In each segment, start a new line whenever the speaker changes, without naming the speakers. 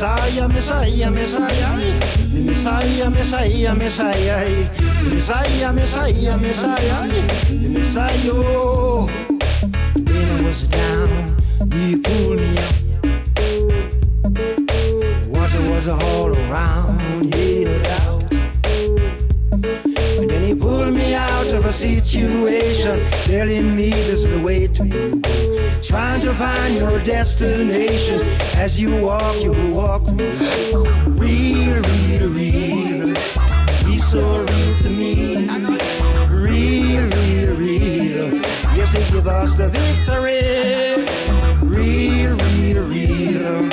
Messiah, Messiah, Messiah. The Messiah, Messiah, Messiah. The Messiah, Messiah, Messiah. Messiah. oh. When I was down, he pulled me up. Water was all around, no doubt. And then he pulled me out of a situation, telling me this is the way to go. To find your destination as you walk, you walk. Real, real, real. He's so real to me. Real, real, real. Yes, he give us the victory. Real, real, real.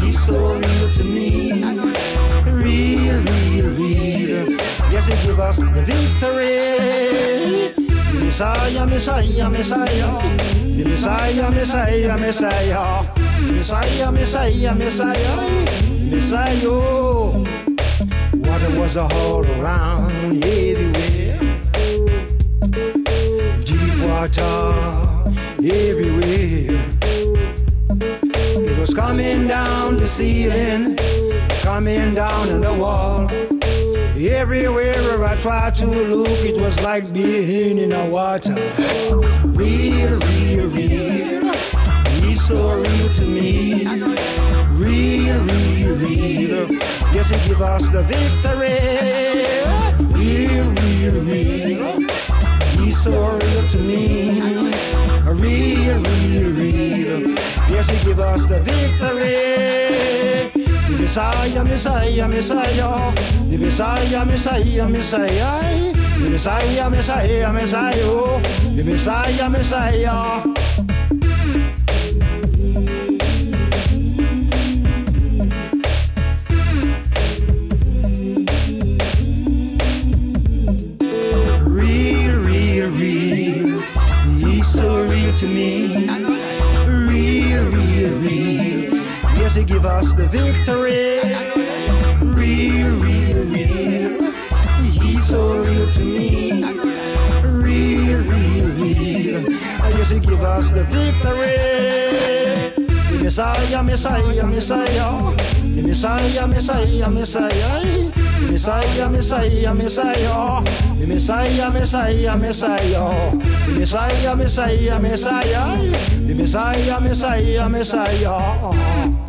He's so real to me. Real, real, real. Yes, he gives us the victory. Messiah, Messiah, Messiah. The Messiah, Messiah, Messiah. Messiah, Messiah, Messiah. Messiah. Water was all around everywhere. Deep water everywhere. It was coming down the ceiling, coming down on the wall. Everywhere I tried to look, it was like being in the water. Real, real, real. He's so real to me. Real, real, real. Yes, he give us the victory. Real, real, real. He's so real to me. Real, real, real. Yes, he give us the victory. Messiah, Messiah, Messiah. The Messiah, Messiah, Messiah. The Messiah, Messiah, Messiah. The Messiah, Messiah. Real, real, real. He's so real to me. He give us the victory. Real, real, real. He's so real to me. Real, real, real. Yes, he give us the victory. Messiah, Messiah, Messiah. Messiah, Messiah, Messiah. Messiah, Messiah, Messiah. Messiah, Messiah, Messiah. Messiah, Messiah, Messiah. Messiah, Messiah, Messiah.